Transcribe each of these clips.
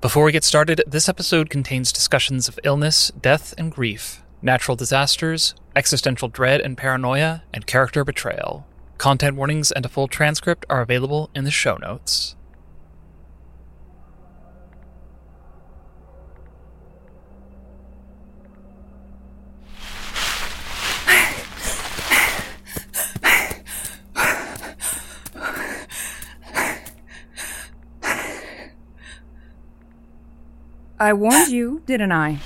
Before we get started, this episode contains discussions of illness, death, and grief, natural disasters, existential dread and paranoia, and character betrayal. Content warnings and a full transcript are available in the show notes. I warned you, didn't I?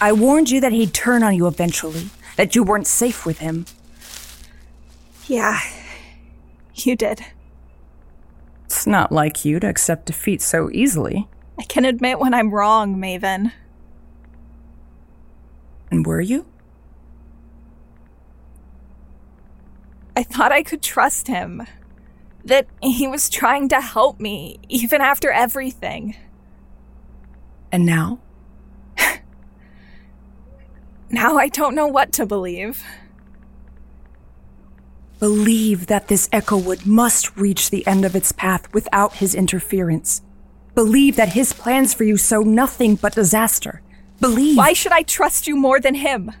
I warned you that he'd turn on you eventually, that you weren't safe with him. Yeah, you did. It's not like you to accept defeat so easily. I can admit when I'm wrong, Maeven. And were you? I thought I could trust him. That he was trying to help me, even after everything. And now? now I don't know what to believe. Believe that this Echo Wood must reach the end of its path without his interference. Believe that his plans for you sow nothing but disaster. Believe. Why should I trust you more than him?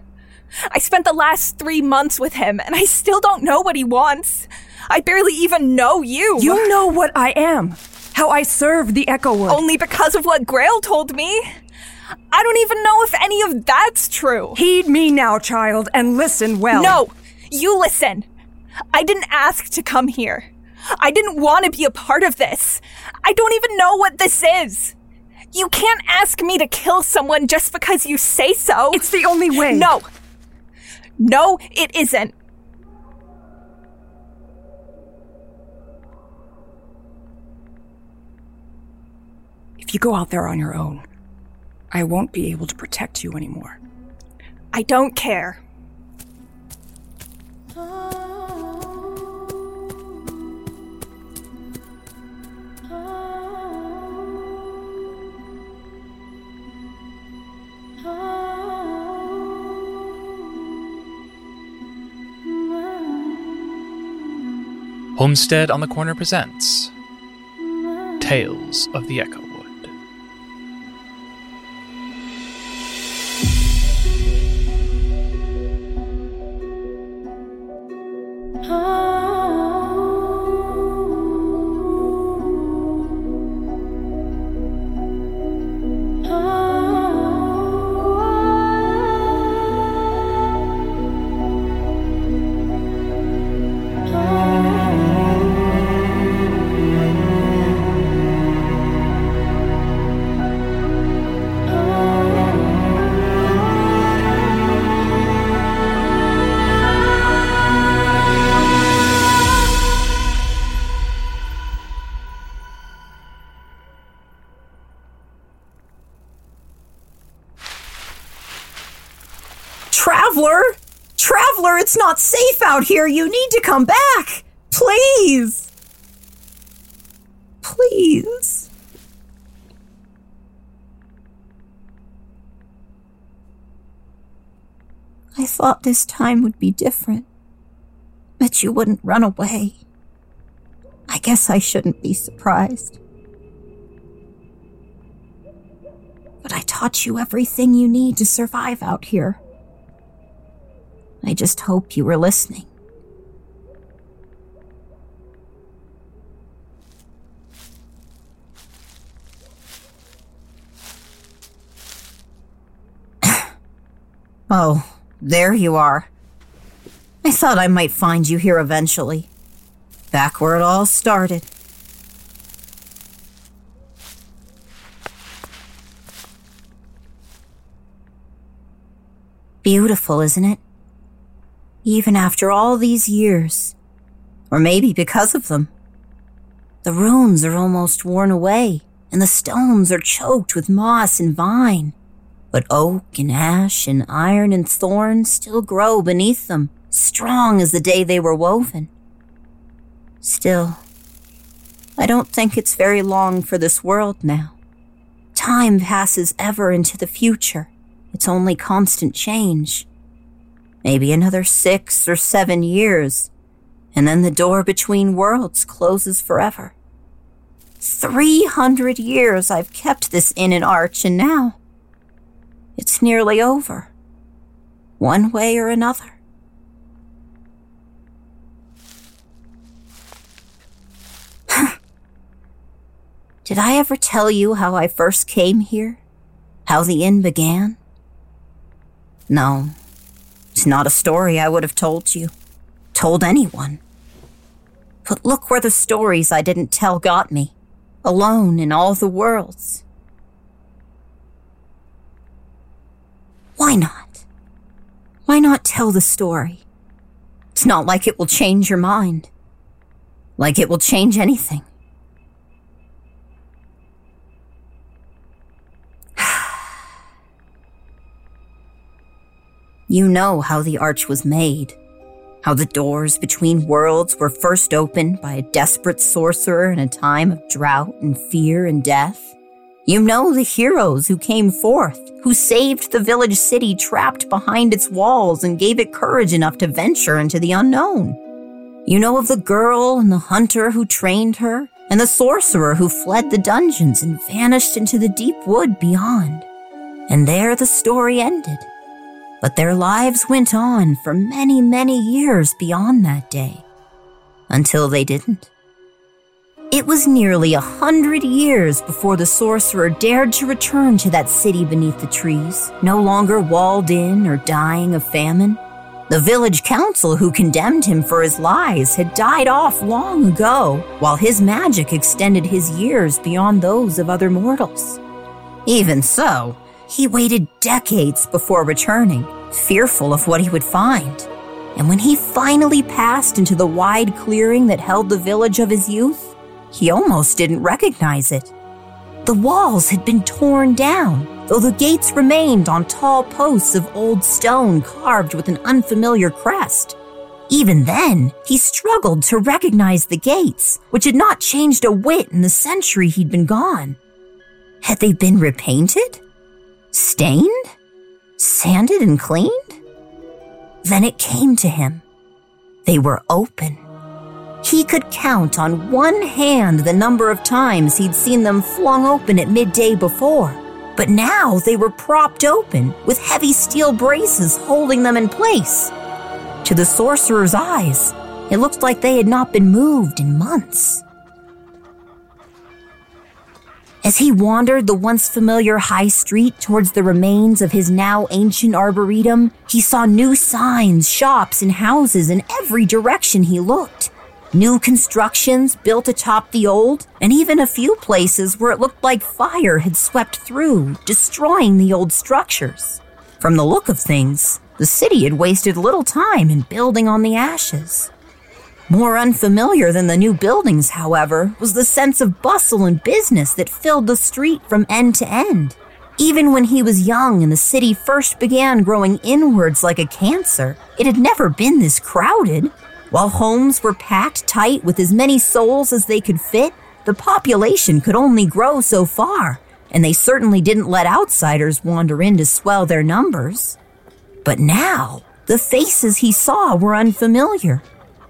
I spent the last three months with him, and I still don't know what he wants. I barely even know you. You know what I am how I serve the Echo Wood. Only because of what Grael told me. I don't even know if any of that's true. Heed me now, child, and listen well. No, you listen. I didn't ask to come here. I didn't want to be a part of this. I don't even know what this is. You can't ask me to kill someone just because you say so. It's the only way. No. No, it isn't. If you go out there on your own, I won't be able to protect you anymore. I don't care. Homestead on the Corner presents Tales of the Echo. Here. You need to come back. Please. Please. I thought this time would be different. That you wouldn't run away. I guess I shouldn't be surprised. But I taught you everything you need to survive out here. I just hope you were listening. Oh, there you are. I thought I might find you here eventually. Back where it all started. Beautiful, isn't it? even after all these years. Or maybe because of them. The runes are almost worn away, and the stones are choked with moss and vine. But oak and ash and iron and thorn still grow beneath them, strong as the day they were woven. Still, I don't think it's very long for this world now. Time passes ever into the future. It's only constant change. Maybe another six or seven years, and then the door between worlds closes forever. Three hundred years I've kept this inn and arch, and now it's nearly over. One way or another. Did I ever tell you how I first came here? How the inn began? No, it's not a story I would have told you, told anyone. But look where the stories I didn't tell got me alone in all the worlds. Why not? Why not tell the story? It's not like it will change your mind, like it will change anything. you know how the arch was made how the doors between worlds were first opened by a desperate sorcerer in a time of drought and fear and death. You know the heroes who came forth, who saved the village city trapped behind its walls and gave it courage enough to venture into the unknown. You know of the girl and the hunter who trained her, and the sorcerer who fled the dungeons and vanished into the deep wood beyond. And there the story ended. But their lives went on for many, many years beyond that day. Until they didn't. It was nearly a hundred years before the sorcerer dared to return to that city beneath the trees, no longer walled in or dying of famine. The village council who condemned him for his lies had died off long ago, while his magic extended his years beyond those of other mortals. Even so, he waited decades before returning, fearful of what he would find. And when he finally passed into the wide clearing that held the village of his youth, he almost didn't recognize it. The walls had been torn down, though the gates remained on tall posts of old stone carved with an unfamiliar crest. Even then, he struggled to recognize the gates, which had not changed a whit in the century he'd been gone. Had they been repainted? Stained? Sanded and cleaned? Then it came to him. They were open. He could count on one hand the number of times he'd seen them flung open at midday before. But now they were propped open with heavy steel braces holding them in place. To the sorcerer's eyes, it looked like they had not been moved in months. As he wandered the once familiar high street towards the remains of his now ancient arboretum, he saw new signs, shops, and houses in every direction he looked. New constructions built atop the old, and even a few places where it looked like fire had swept through, destroying the old structures. From the look of things, the city had wasted little time in building on the ashes. More unfamiliar than the new buildings, however, was the sense of bustle and business that filled the street from end to end. Even when he was young and the city first began growing inwards like a cancer, it had never been this crowded. While homes were packed tight with as many souls as they could fit, the population could only grow so far, and they certainly didn't let outsiders wander in to swell their numbers. But now, the faces he saw were unfamiliar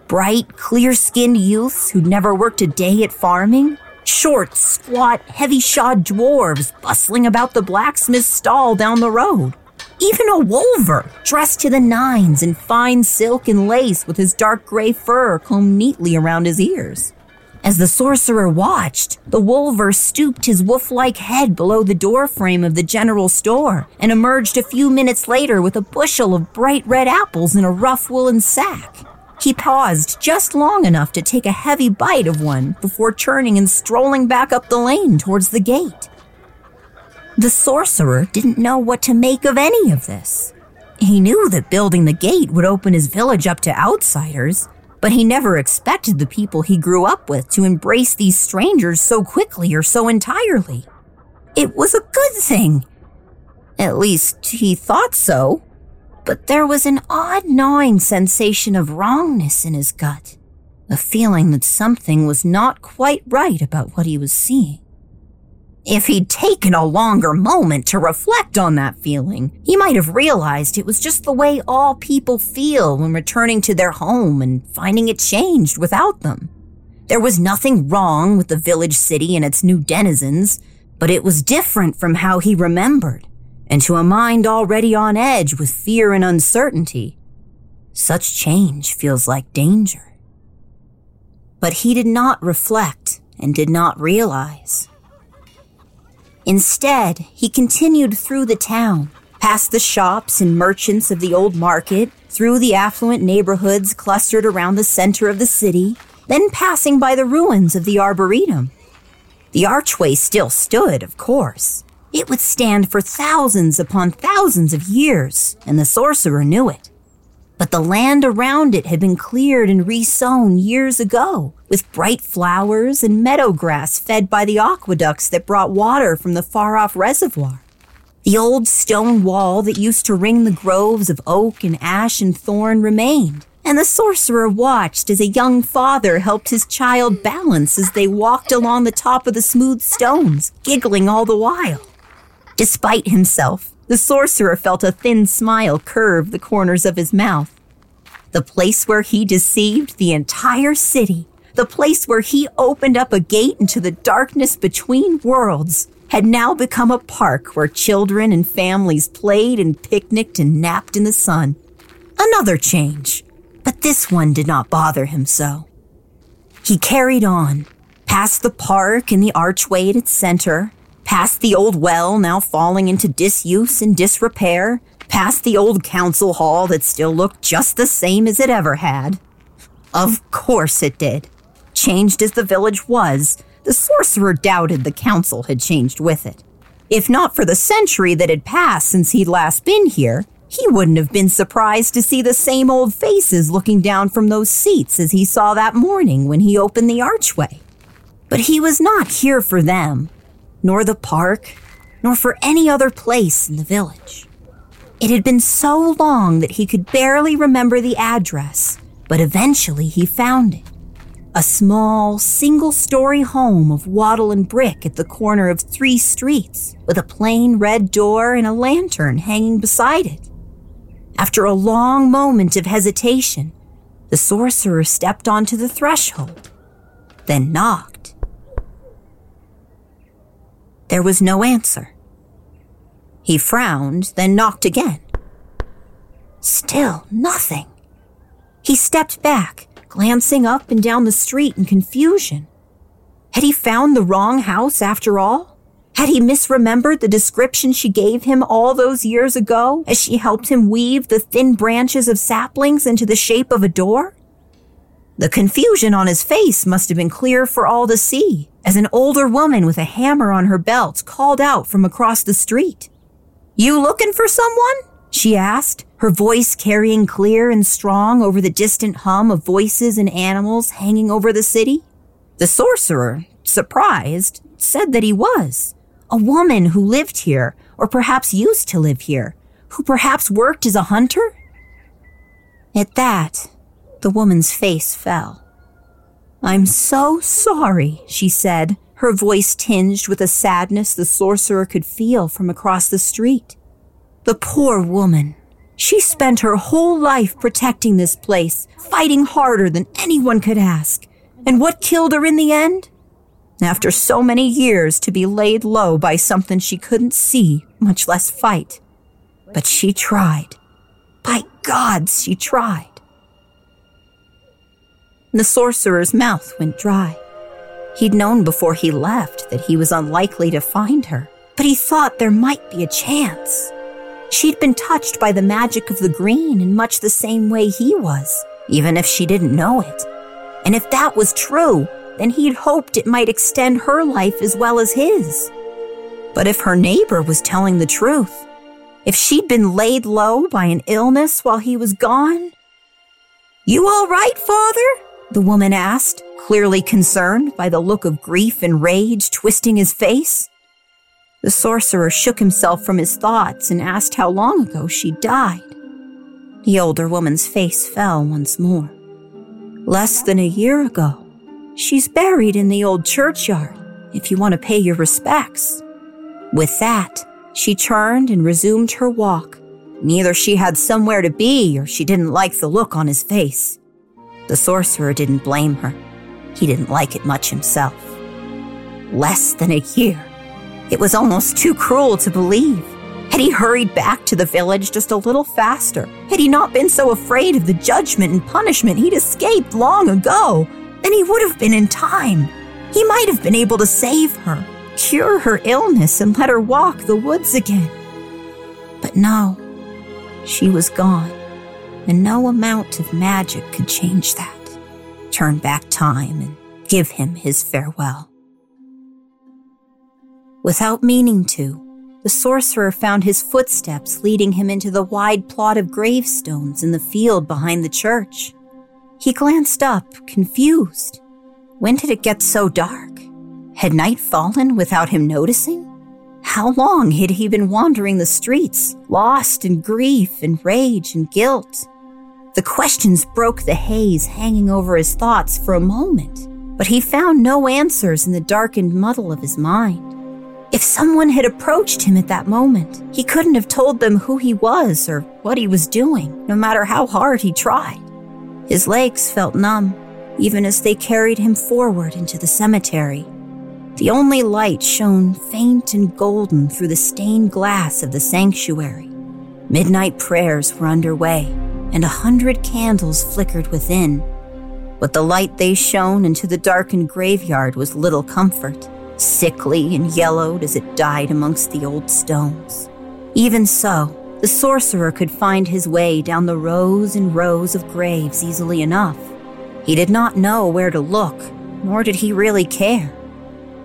bright, clear skinned youths who'd never worked a day at farming, short, squat, heavy shod dwarves bustling about the blacksmith's stall down the road. Even a wolver, dressed to the nines in fine silk and lace with his dark gray fur combed neatly around his ears. As the sorcerer watched, the wolver stooped his wolf like head below the doorframe of the general store and emerged a few minutes later with a bushel of bright red apples in a rough woolen sack. He paused just long enough to take a heavy bite of one before turning and strolling back up the lane towards the gate. The sorcerer didn't know what to make of any of this. He knew that building the gate would open his village up to outsiders, But he never expected the people he grew up with to embrace these strangers so quickly or so entirely. It was a good thing. At least he thought so. But there was an odd gnawing sensation of wrongness in his gut, a feeling that something was not quite right about what he was seeing. If he'd taken a longer moment to reflect on that feeling, he might have realized it was just the way all people feel when returning to their home and finding it changed without them. There was nothing wrong with the village city and its new denizens, but it was different from how he remembered, and to a mind already on edge with fear and uncertainty, such change feels like danger. But he did not reflect and did not realize. Instead, he continued through the town, past the shops and merchants of the old market, through the affluent neighborhoods clustered around the center of the city, then passing by the ruins of the Arboretum. The archway still stood, of course. It would stand for thousands upon thousands of years, and the sorcerer knew it but the land around it had been cleared and resown years ago with bright flowers and meadow grass fed by the aqueducts that brought water from the far off reservoir. The old stone wall that used to ring the groves of oak and ash and thorn remained, and the sorcerer watched as a young father helped his child balance as they walked along the top of the smooth stones, giggling all the while. Despite himself, the sorcerer felt a thin smile curve the corners of his mouth. The place where he deceived the entire city, the place where he opened up a gate into the darkness between worlds, had now become a park where children and families played and picnicked and napped in the sun. Another change, but this one did not bother him so. He carried on, past the park and the archway at its center, past the old well now falling into disuse and disrepair, past the old council hall that still looked just the same as it ever had. Of course it did. Changed as the village was, the sorcerer doubted the council had changed with it. If not for the century that had passed since he'd last been here, he wouldn't have been surprised to see the same old faces looking down from those seats as he saw that morning when he opened the archway. But he was not here for them nor the park, nor for any other place in the village. It had been so long that he could barely remember the address, but eventually he found it. A small, single story home of wattle and brick at the corner of three streets, with a plain red door and a lantern hanging beside it. After a long moment of hesitation, the sorcerer stepped onto the threshold, then knocked. There was no answer. He frowned, then knocked again. Still nothing. He stepped back, glancing up and down the street in confusion. Had he found the wrong house after all? Had he misremembered the description she gave him all those years ago as she helped him weave the thin branches of saplings into the shape of a door? The confusion on his face must have been clear for all to see as an older woman with a hammer on her belt called out from across the street. You looking for someone? She asked, her voice carrying clear and strong over the distant hum of voices and animals hanging over the city. The sorcerer, surprised, said that he was. A woman who lived here, or perhaps used to live here, who perhaps worked as a hunter? At that, the woman's face fell. I'm so sorry, she said, her voice tinged with a sadness the sorcerer could feel from across the street. The poor woman. She spent her whole life protecting this place, fighting harder than anyone could ask. And what killed her in the end? After so many years to be laid low by something she couldn't see, much less fight. But she tried. By gods, she tried. The sorcerer's mouth went dry. He'd known before he left that he was unlikely to find her, but he thought there might be a chance. She'd been touched by the magic of the green in much the same way he was, even if she didn't know it. And if that was true, then he'd hoped it might extend her life as well as his. But if her neighbor was telling the truth, if she'd been laid low by an illness while he was gone, You all right, father? The woman asked, clearly concerned by the look of grief and rage twisting his face. The sorcerer shook himself from his thoughts and asked how long ago she died. The older woman's face fell once more. Less than a year ago. She's buried in the old churchyard, if you want to pay your respects. With that, she turned and resumed her walk. Neither she had somewhere to be or she didn't like the look on his face. The sorcerer didn't blame her. He didn't like it much himself. Less than a year. It was almost too cruel to believe. Had he hurried back to the village just a little faster, had he not been so afraid of the judgment and punishment he'd escaped long ago, then he would have been in time. He might have been able to save her, cure her illness, and let her walk the woods again. But no, she was gone, and no amount of magic could change that, turn back time, and give him his farewell. Without meaning to, the sorcerer found his footsteps leading him into the wide plot of gravestones in the field behind the church. He glanced up, confused. When did it get so dark? Had night fallen without him noticing? How long had he been wandering the streets, lost in grief and rage and guilt? The questions broke the haze hanging over his thoughts for a moment, but he found no answers in the darkened muddle of his mind. If someone had approached him at that moment, he couldn't have told them who he was or what he was doing, no matter how hard he tried. His legs felt numb, even as they carried him forward into the cemetery. The only light shone faint and golden through the stained glass of the sanctuary. Midnight prayers were underway, and a hundred candles flickered within. But the light they shone into the darkened graveyard was little comfort sickly and yellowed as it died amongst the old stones. Even so, the sorcerer could find his way down the rows and rows of graves easily enough. He did not know where to look, nor did he really care.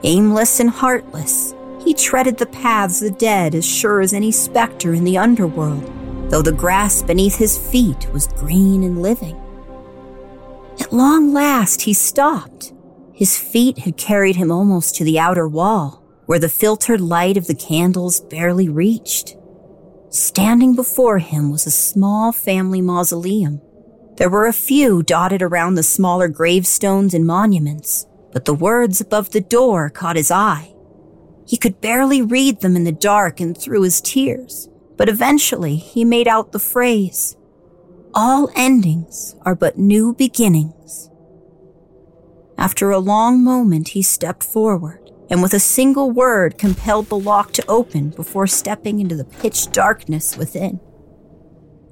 Aimless and heartless, he treaded the paths of the dead as sure as any specter in the underworld, though the grass beneath his feet was green and living. At long last, he stopped his feet had carried him almost to the outer wall, where the filtered light of the candles barely reached. Standing before him was a small family mausoleum. There were a few dotted around the smaller gravestones and monuments, but the words above the door caught his eye. He could barely read them in the dark and through his tears, but eventually he made out the phrase, All endings are but new beginnings. After a long moment, he stepped forward and with a single word compelled the lock to open before stepping into the pitch darkness within.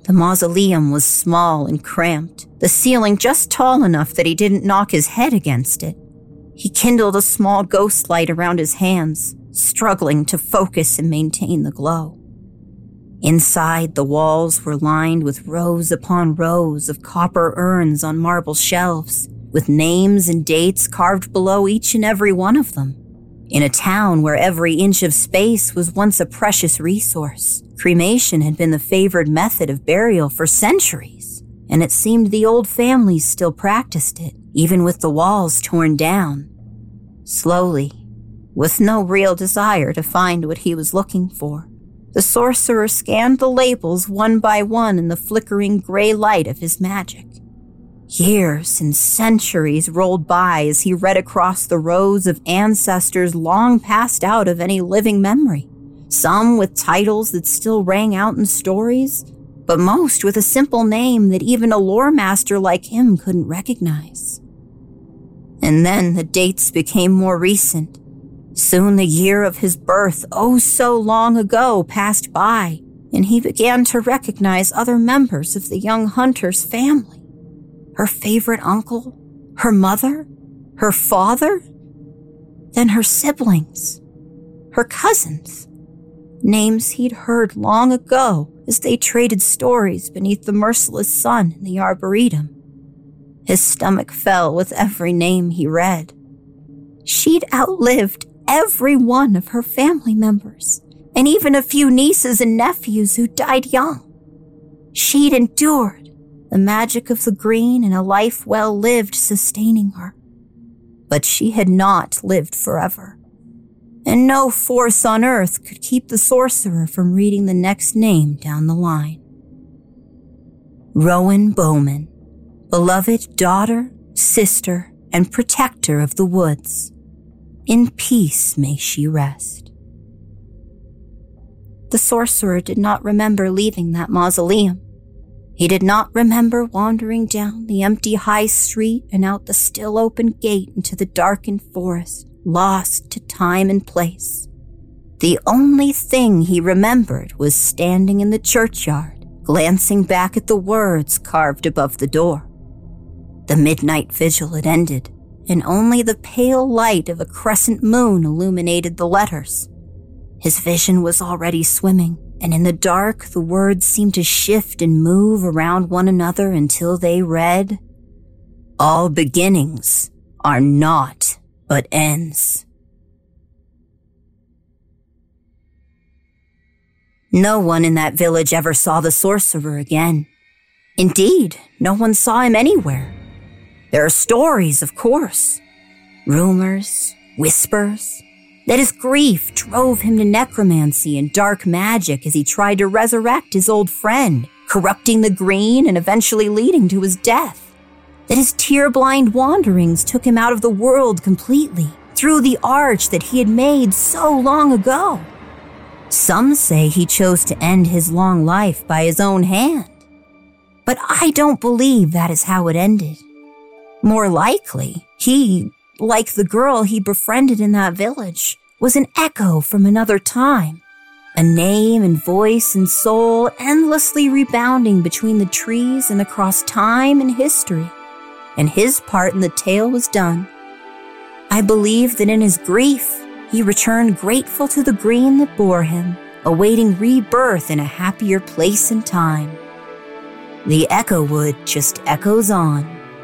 The mausoleum was small and cramped, the ceiling just tall enough that he didn't knock his head against it. He kindled a small ghost light around his hands, struggling to focus and maintain the glow. Inside, the walls were lined with rows upon rows of copper urns on marble shelves, with names and dates carved below each and every one of them. In a town where every inch of space was once a precious resource, cremation had been the favored method of burial for centuries, and it seemed the old families still practiced it, even with the walls torn down. Slowly, with no real desire to find what he was looking for, the sorcerer scanned the labels one by one in the flickering gray light of his magic. Years and centuries rolled by as he read across the rows of ancestors long passed out of any living memory, some with titles that still rang out in stories, but most with a simple name that even a lore master like him couldn't recognize. And then the dates became more recent. Soon the year of his birth, oh so long ago, passed by, and he began to recognize other members of the young hunter's family her favorite uncle, her mother, her father, then her siblings, her cousins, names he'd heard long ago as they traded stories beneath the merciless sun in the arboretum. His stomach fell with every name he read. She'd outlived every one of her family members, and even a few nieces and nephews who died young. She'd endured the magic of the green and a life well lived sustaining her. But she had not lived forever. And no force on earth could keep the sorcerer from reading the next name down the line. Rowan Bowman, beloved daughter, sister, and protector of the woods. In peace may she rest. The sorcerer did not remember leaving that mausoleum. He did not remember wandering down the empty high street and out the still open gate into the darkened forest, lost to time and place. The only thing he remembered was standing in the churchyard, glancing back at the words carved above the door. The midnight vigil had ended, and only the pale light of a crescent moon illuminated the letters. His vision was already swimming, and in the dark the words seemed to shift and move around one another until they read, All beginnings are naught but ends. No one in that village ever saw the sorcerer again. Indeed, no one saw him anywhere. There are stories, of course, rumors, whispers, that his grief drove him to necromancy and dark magic as he tried to resurrect his old friend, corrupting the green and eventually leading to his death. That his tear blind wanderings took him out of the world completely, through the arch that he had made so long ago. Some say he chose to end his long life by his own hand. But I don't believe that is how it ended. More likely, he like the girl he befriended in that village, was an echo from another time. A name and voice and soul endlessly rebounding between the trees and across time and history. And his part in the tale was done. I believe that in his grief, he returned grateful to the green that bore him, awaiting rebirth in a happier place and time. The echo wood just echoes on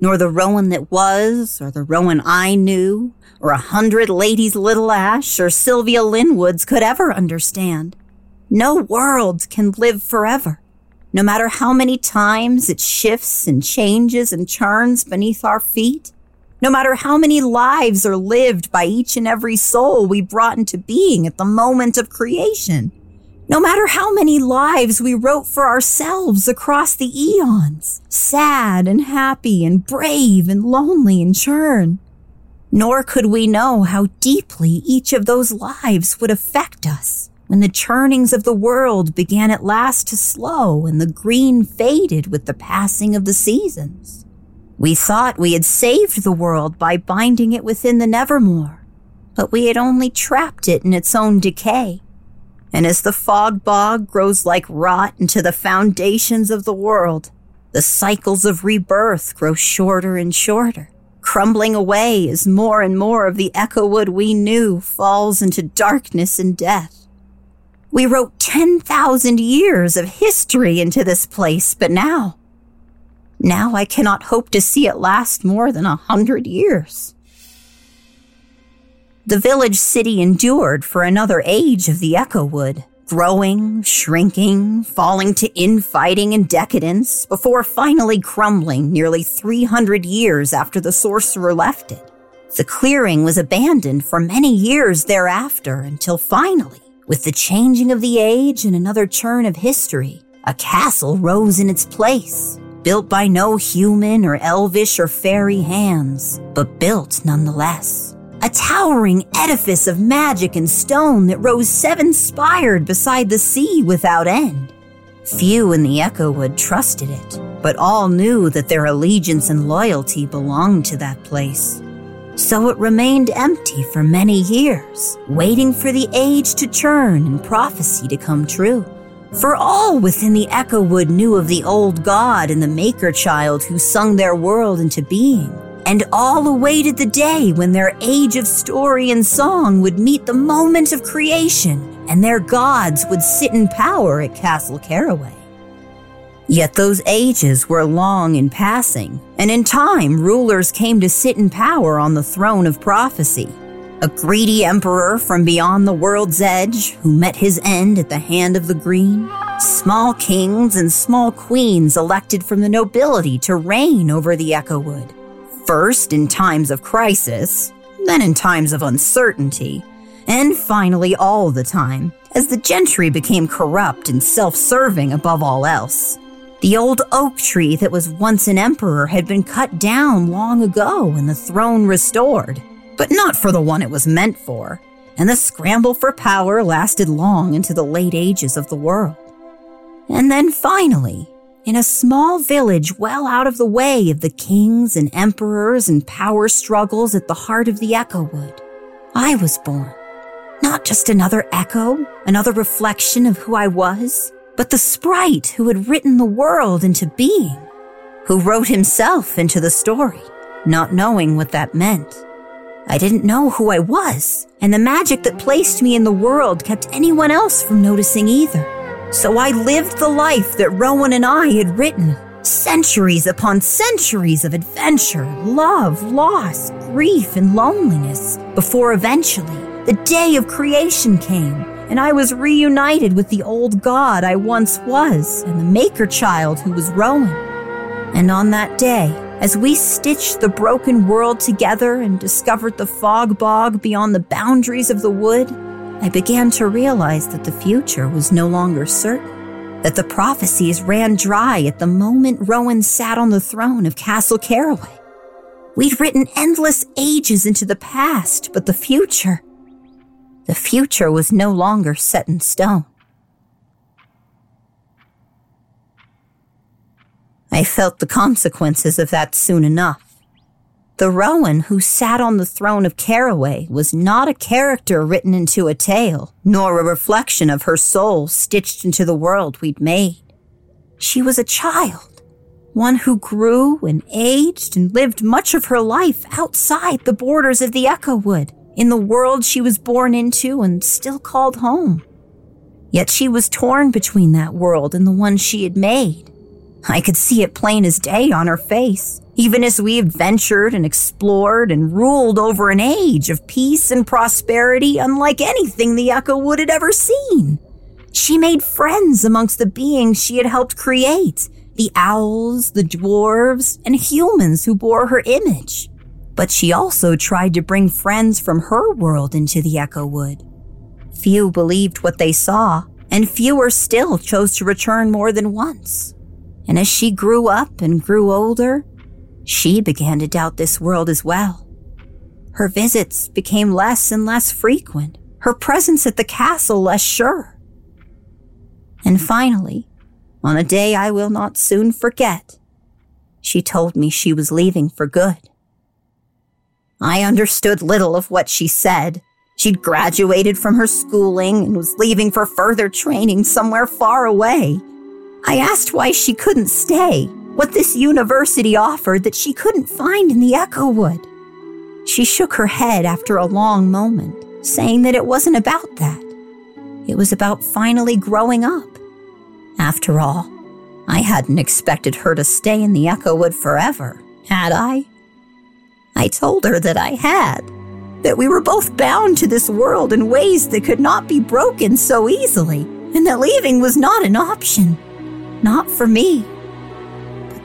nor the Rowan that was, or the Rowan I knew, or a hundred ladies Little Ash, or Sylvia Linwoods could ever understand. No world can live forever. No matter how many times it shifts and changes and churns beneath our feet, no matter how many lives are lived by each and every soul we brought into being at the moment of creation, no matter how many lives we wrote for ourselves across the eons, sad and happy and brave and lonely and churn. Nor could we know how deeply each of those lives would affect us when the churnings of the world began at last to slow and the green faded with the passing of the seasons. We thought we had saved the world by binding it within the nevermore, but we had only trapped it in its own decay. And as the fog bog grows like rot into the foundations of the world, the cycles of rebirth grow shorter and shorter, crumbling away as more and more of the echo wood we knew falls into darkness and death. We wrote 10,000 years of history into this place, but now, now I cannot hope to see it last more than a hundred years. The village city endured for another age of the Echo Wood, growing, shrinking, falling to infighting and decadence before finally crumbling nearly 300 years after the sorcerer left it. The clearing was abandoned for many years thereafter until finally, with the changing of the age and another turn of history, a castle rose in its place, built by no human or elvish or fairy hands, but built nonetheless a towering edifice of magic and stone that rose seven spired beside the sea without end. Few in the Echowood trusted it, but all knew that their allegiance and loyalty belonged to that place. So it remained empty for many years, waiting for the age to turn and prophecy to come true. For all within the Echowood knew of the old god and the Maker Child who sung their world into being and all awaited the day when their age of story and song would meet the moment of creation and their gods would sit in power at Castle Caraway. Yet those ages were long in passing, and in time rulers came to sit in power on the throne of prophecy. A greedy emperor from beyond the world's edge who met his end at the hand of the green. Small kings and small queens elected from the nobility to reign over the Echowood First in times of crisis, then in times of uncertainty, and finally all the time, as the gentry became corrupt and self serving above all else. The old oak tree that was once an emperor had been cut down long ago and the throne restored, but not for the one it was meant for, and the scramble for power lasted long into the late ages of the world. And then finally, in a small village well out of the way of the kings and emperors and power struggles at the heart of the Echo Wood. I was born. Not just another echo, another reflection of who I was, but the sprite who had written the world into being, who wrote himself into the story, not knowing what that meant. I didn't know who I was, and the magic that placed me in the world kept anyone else from noticing either. So I lived the life that Rowan and I had written. Centuries upon centuries of adventure, love, loss, grief, and loneliness before eventually the day of creation came and I was reunited with the old god I once was and the maker child who was Rowan. And on that day, as we stitched the broken world together and discovered the fog bog beyond the boundaries of the wood, I began to realize that the future was no longer certain, that the prophecies ran dry at the moment Rowan sat on the throne of Castle Caraway. We'd written endless ages into the past, but the future, the future was no longer set in stone. I felt the consequences of that soon enough. The Rowan who sat on the throne of Caraway was not a character written into a tale, nor a reflection of her soul stitched into the world we'd made. She was a child, one who grew and aged and lived much of her life outside the borders of the Echo Wood, in the world she was born into and still called home. Yet she was torn between that world and the one she had made. I could see it plain as day on her face even as we adventured and explored and ruled over an age of peace and prosperity unlike anything the Echowood had ever seen. She made friends amongst the beings she had helped create the owls, the dwarves, and humans who bore her image. But she also tried to bring friends from her world into the Echo Wood. Few believed what they saw, and fewer still chose to return more than once. And as she grew up and grew older, she began to doubt this world as well. Her visits became less and less frequent, her presence at the castle less sure. And finally, on a day I will not soon forget, she told me she was leaving for good. I understood little of what she said. She'd graduated from her schooling and was leaving for further training somewhere far away. I asked why she couldn't stay, what this university offered that she couldn't find in the Echo Wood. She shook her head after a long moment, saying that it wasn't about that. It was about finally growing up. After all, I hadn't expected her to stay in the Echo Wood forever, had I? I told her that I had, that we were both bound to this world in ways that could not be broken so easily and that leaving was not an option. Not for me.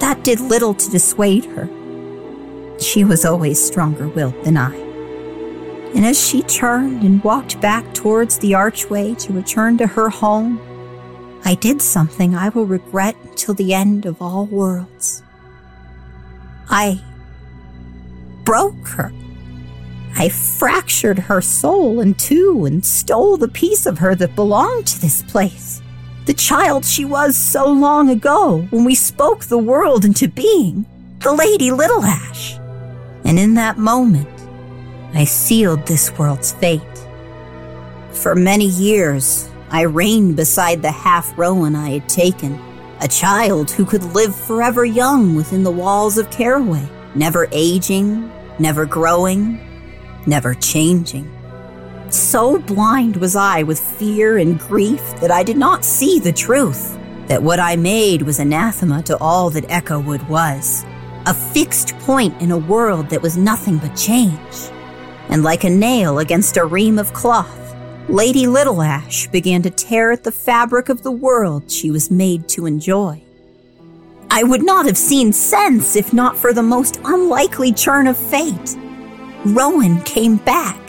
That did little to dissuade her. She was always stronger willed than I. And as she turned and walked back towards the archway to return to her home, I did something I will regret till the end of all worlds. I broke her. I fractured her soul in two and stole the piece of her that belonged to this place. The child she was so long ago when we spoke the world into being, the Lady Little Ash. And in that moment, I sealed this world's fate. For many years, I reigned beside the half Rowan I had taken, a child who could live forever young within the walls of Caraway, never aging, never growing, never changing. So blind was I with fear and grief that I did not see the truth, that what I made was anathema to all that Echowood was, a fixed point in a world that was nothing but change. And like a nail against a ream of cloth, Lady Little Ash began to tear at the fabric of the world she was made to enjoy. I would not have seen sense if not for the most unlikely turn of fate. Rowan came back.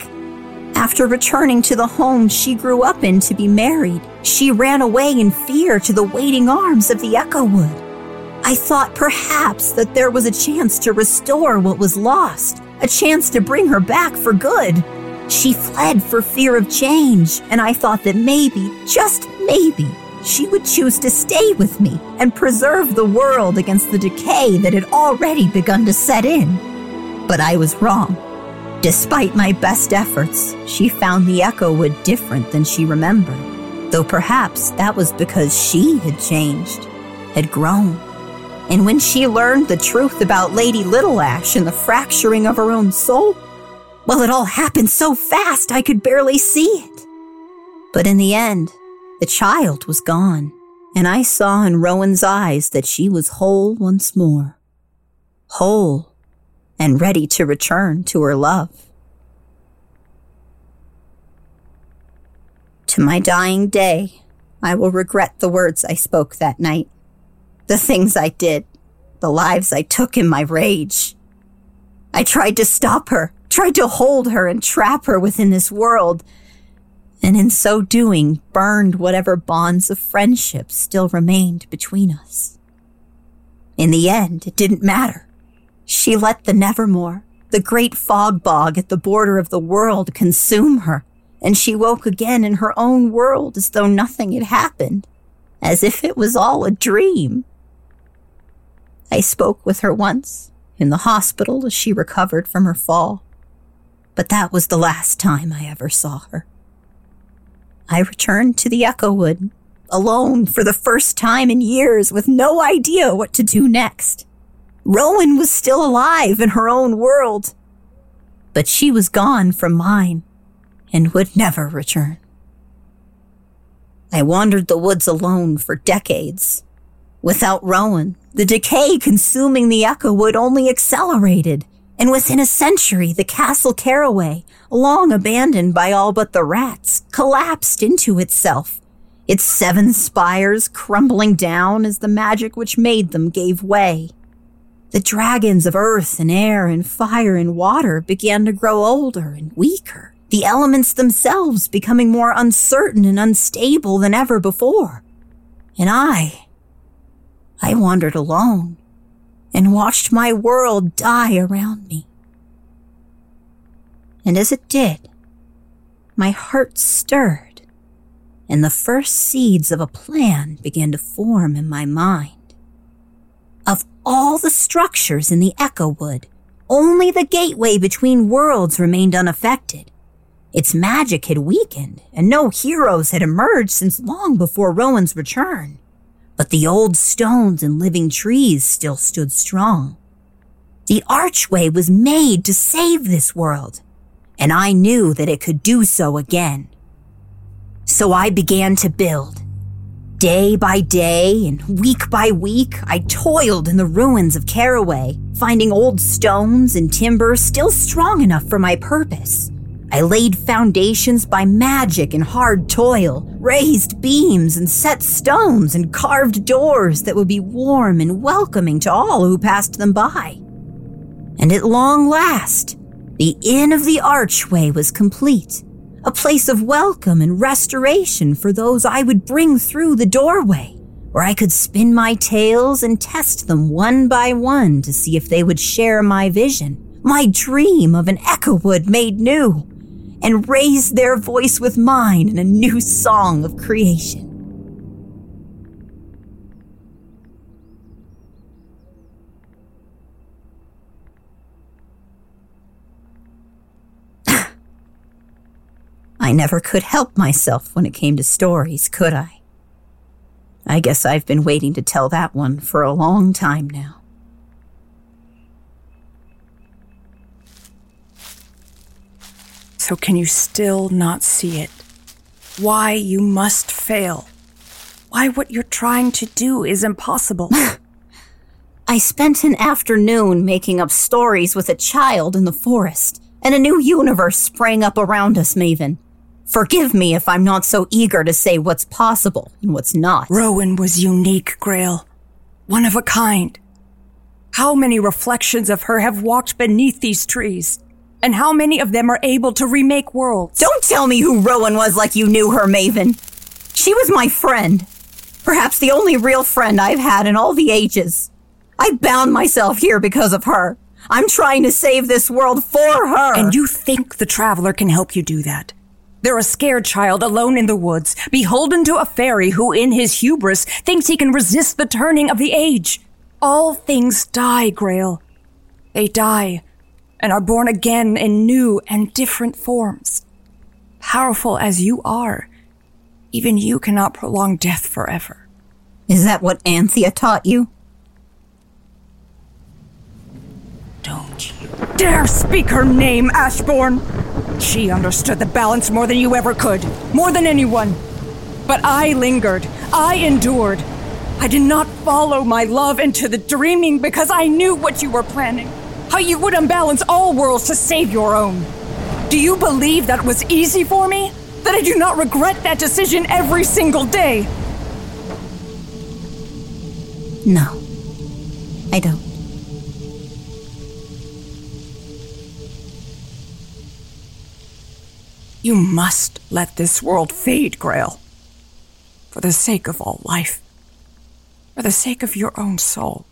After returning to the home she grew up in to be married, she ran away in fear to the waiting arms of the Echowood. I thought perhaps that there was a chance to restore what was lost, a chance to bring her back for good. She fled for fear of change, and I thought that maybe, just maybe, she would choose to stay with me and preserve the world against the decay that had already begun to set in. But I was wrong. Despite my best efforts, she found the echo Echowood different than she remembered, though perhaps that was because she had changed, had grown. And when she learned the truth about Lady Little Ash and the fracturing of her own soul, well, it all happened so fast I could barely see it. But in the end, the child was gone, and I saw in Rowan's eyes that she was whole once more. Whole and ready to return to her love. To my dying day, I will regret the words I spoke that night, the things I did, the lives I took in my rage. I tried to stop her, tried to hold her and trap her within this world and in so doing burned whatever bonds of friendship still remained between us. In the end, it didn't matter. She let the Nevermore, the great fog bog at the border of the world, consume her, and she woke again in her own world as though nothing had happened, as if it was all a dream. I spoke with her once, in the hospital as she recovered from her fall, but that was the last time I ever saw her. I returned to the Echowood, alone for the first time in years with no idea what to do next. Rowan was still alive in her own world, but she was gone from mine and would never return. I wandered the woods alone for decades. Without Rowan, the decay consuming the Echowood only accelerated and within a century, the Castle Caraway, long abandoned by all but the rats, collapsed into itself, its seven spires crumbling down as the magic which made them gave way. The dragons of earth and air and fire and water began to grow older and weaker, the elements themselves becoming more uncertain and unstable than ever before. And I, I wandered alone and watched my world die around me. And as it did, my heart stirred, and the first seeds of a plan began to form in my mind. All the structures in the Echowood. only the gateway between worlds remained unaffected. Its magic had weakened, and no heroes had emerged since long before Rowan's return but the old stones and living trees still stood strong. The archway was made to save this world, and I knew that it could do so again. So I began to build. Day by day and week by week, I toiled in the ruins of Caraway, finding old stones and timber still strong enough for my purpose. I laid foundations by magic and hard toil, raised beams and set stones and carved doors that would be warm and welcoming to all who passed them by. And at long last, the Inn of the Archway was complete, a place of welcome and restoration for those I would bring through the doorway, where I could spin my tales and test them one by one to see if they would share my vision, my dream of an Echowood made new and raise their voice with mine in a new song of creation. I never could help myself when it came to stories, could I? I guess I've been waiting to tell that one for a long time now. So can you still not see it? Why you must fail? Why what you're trying to do is impossible? I spent an afternoon making up stories with a child in the forest, and a new universe sprang up around us, Maeven. Forgive me if I'm not so eager to say what's possible and what's not. Rowan was unique, Grael. One of a kind. How many reflections of her have walked beneath these trees? And how many of them are able to remake worlds? Don't tell me who Rowan was like you knew her, Maeven. She was my friend. Perhaps the only real friend I've had in all the ages. I bound myself here because of her. I'm trying to save this world for her. And you think the Traveler can help you do that? They're a scared child alone in the woods, beholden to a fairy who, in his hubris, thinks he can resist the turning of the age. All things die, Grael. They die and are born again in new and different forms. Powerful as you are, even you cannot prolong death forever. Is that what Anthea taught you? Don't you dare speak her name, Ashbourne! She understood the balance more than you ever could, more than anyone. But I lingered, I endured. I did not follow my love into the dreaming because I knew what you were planning. How you would unbalance all worlds to save your own. Do you believe that was easy for me? That I do not regret that decision every single day? No, I don't. You must let this world fade, Grael. For the sake of all life. For the sake of your own soul.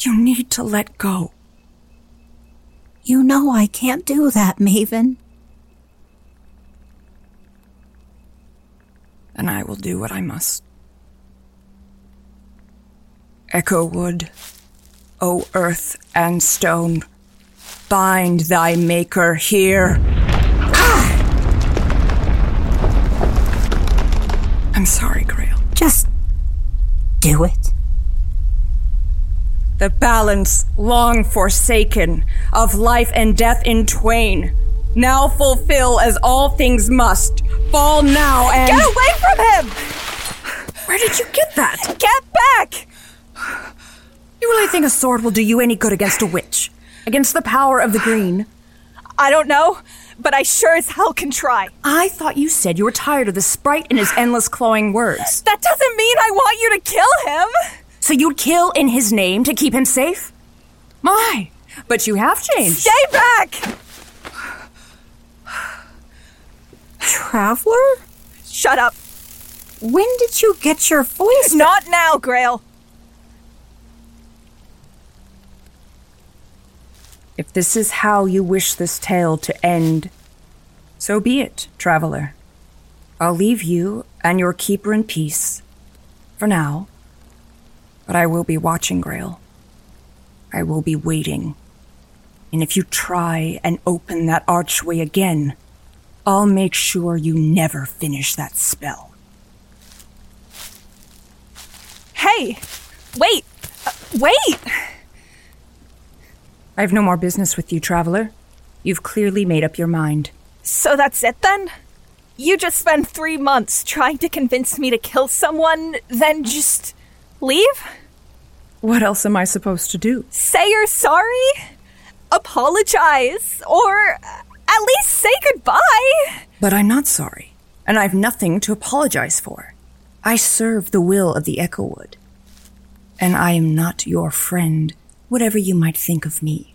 You need to let go. You know I can't do that, Maeven. And I will do what I must. Echo wood, O earth and stone, bind thy maker here. I'm sorry, Grael. Just do it. The balance, long forsaken, of life and death in twain, now fulfill as all things must. Fall now and. Get away from him! Where did you get that? Get back! You really think a sword will do you any good against a witch? Against the power of the green? I don't know, but I sure as hell can try. I thought you said you were tired of the sprite and his endless clawing words. That doesn't mean I want you to kill him! So you'd kill in his name to keep him safe? My, but you have changed. Stay back! Traveler? Shut up. When did you get your voice? Not now, Grael. If this is how you wish this tale to end, so be it, traveler. I'll leave you and your keeper in peace. For now. But I will be watching, Grael. I will be waiting. And if you try and open that archway again, I'll make sure you never finish that spell. Hey! Wait! Uh, wait! I have no more business with you, traveler. You've clearly made up your mind. So that's it then? You just spent three months trying to convince me to kill someone, then just leave? What else am I supposed to do? Say you're sorry? Apologize? Or uh, At least say goodbye. But I'm not sorry, and I've nothing to apologize for. I serve the will of the Echowood. And I am not your friend, whatever you might think of me.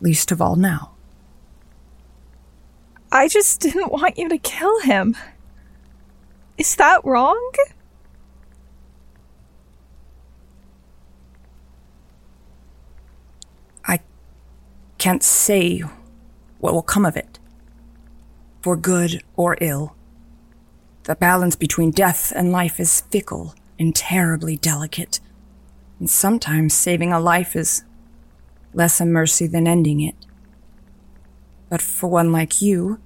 Least of all now. I just didn't want you to kill him. Is that wrong? I can't say what will come of it. For good or ill. The balance between death and life is fickle and terribly delicate. And sometimes saving a life is less a mercy than ending it. But for one like you,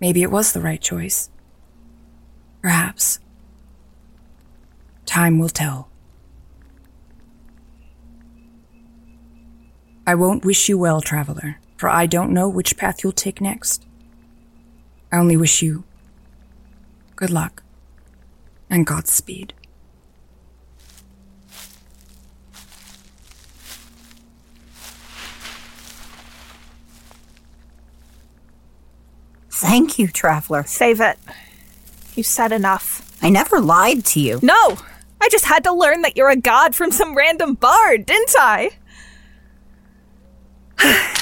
maybe it was the right choice. Perhaps. Time will tell. I won't wish you well, traveler, for I don't know which path you'll take next. I only wish you good luck and Godspeed. Thank you, traveler. Save it. You said enough. I never lied to you. No! I just had to learn that you're a god from some random bard, didn't I?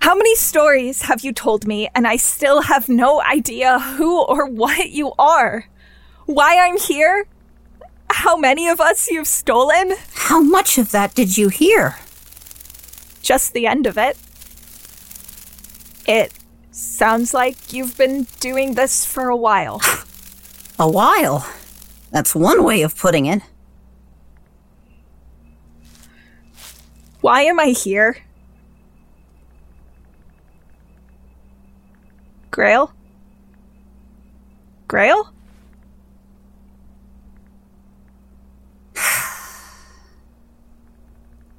How many stories have you told me, and I still have no idea who or what you are? Why I'm here? How many of us you've stolen? How much of that did you hear? Just the end of it. It sounds like you've been doing this for a while. A while? That's one way of putting it. Why am I here? Grael? Grael?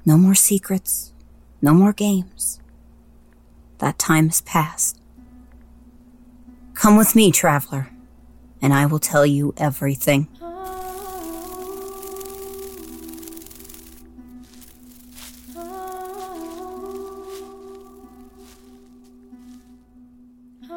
No more secrets. No more games. That time has passed. Come with me, traveler, and I will tell you everything.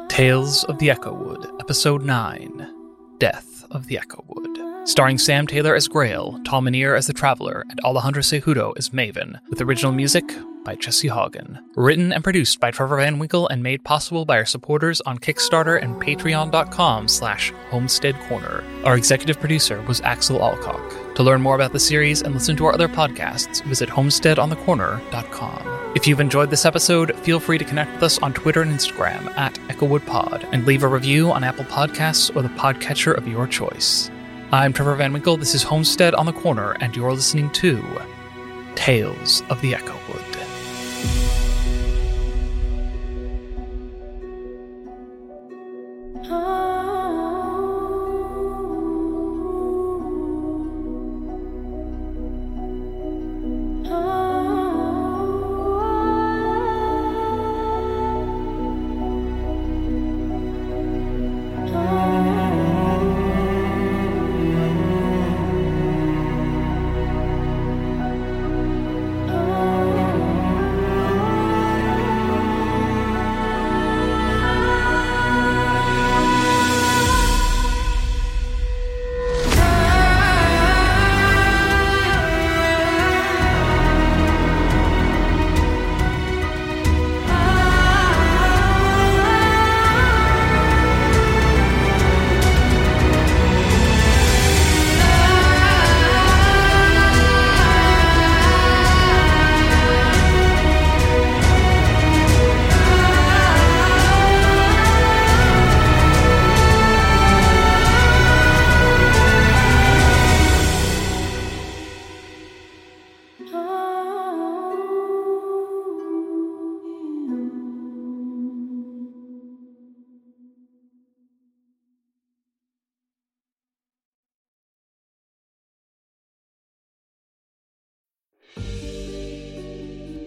Tales of the Echowood, Episode 9 Death of the Echowood. Starring Sam Taylor as Grael, Tal Minear as the Traveler, and Alejandra Cejudo as Maeven, with original music by Jesse Haugen. Written and produced by Trevor Van Winkle and made possible by our supporters on Kickstarter and patreon.com slash homestead corner. Our executive producer was Axel Allcock. To learn more about the series and listen to our other podcasts, visit homesteadonthecorner.com. If you've enjoyed this episode, feel free to connect with us on Twitter and Instagram at EchowoodPod and leave a review on Apple Podcasts or the podcatcher of your choice. I'm Trevor Van Winkle, this is Homestead on the Corner, and you're listening to Tales of the Echowood.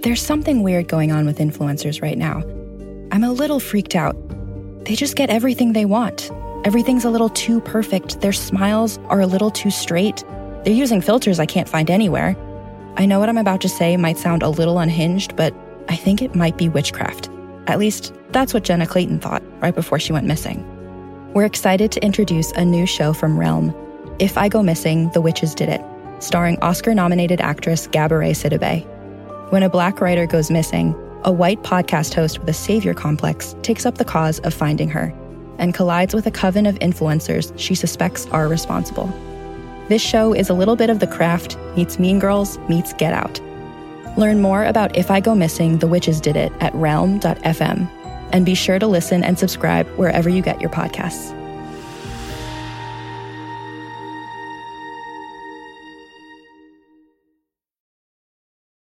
There's something weird going on with influencers right now. I'm a little freaked out. They just get everything they want. Everything's a little too perfect. Their smiles are a little too straight. They're using filters I can't find anywhere. I know what I'm about to say might sound a little unhinged, but I think it might be witchcraft. At least, that's what Jenna Clayton thought right before she went missing. We're excited to introduce a new show from Realm If I Go Missing, The Witches Did It, starring Oscar nominated actress Gabourey Sidibe. When a black writer goes missing, a white podcast host with a savior complex takes up the cause of finding her and collides with a coven of influencers she suspects are responsible. This show is a little bit of the craft meets Mean Girls meets Get Out. Learn more about If I Go Missing, The Witches Did It at realm.fm. And be sure to listen and subscribe wherever you get your podcasts.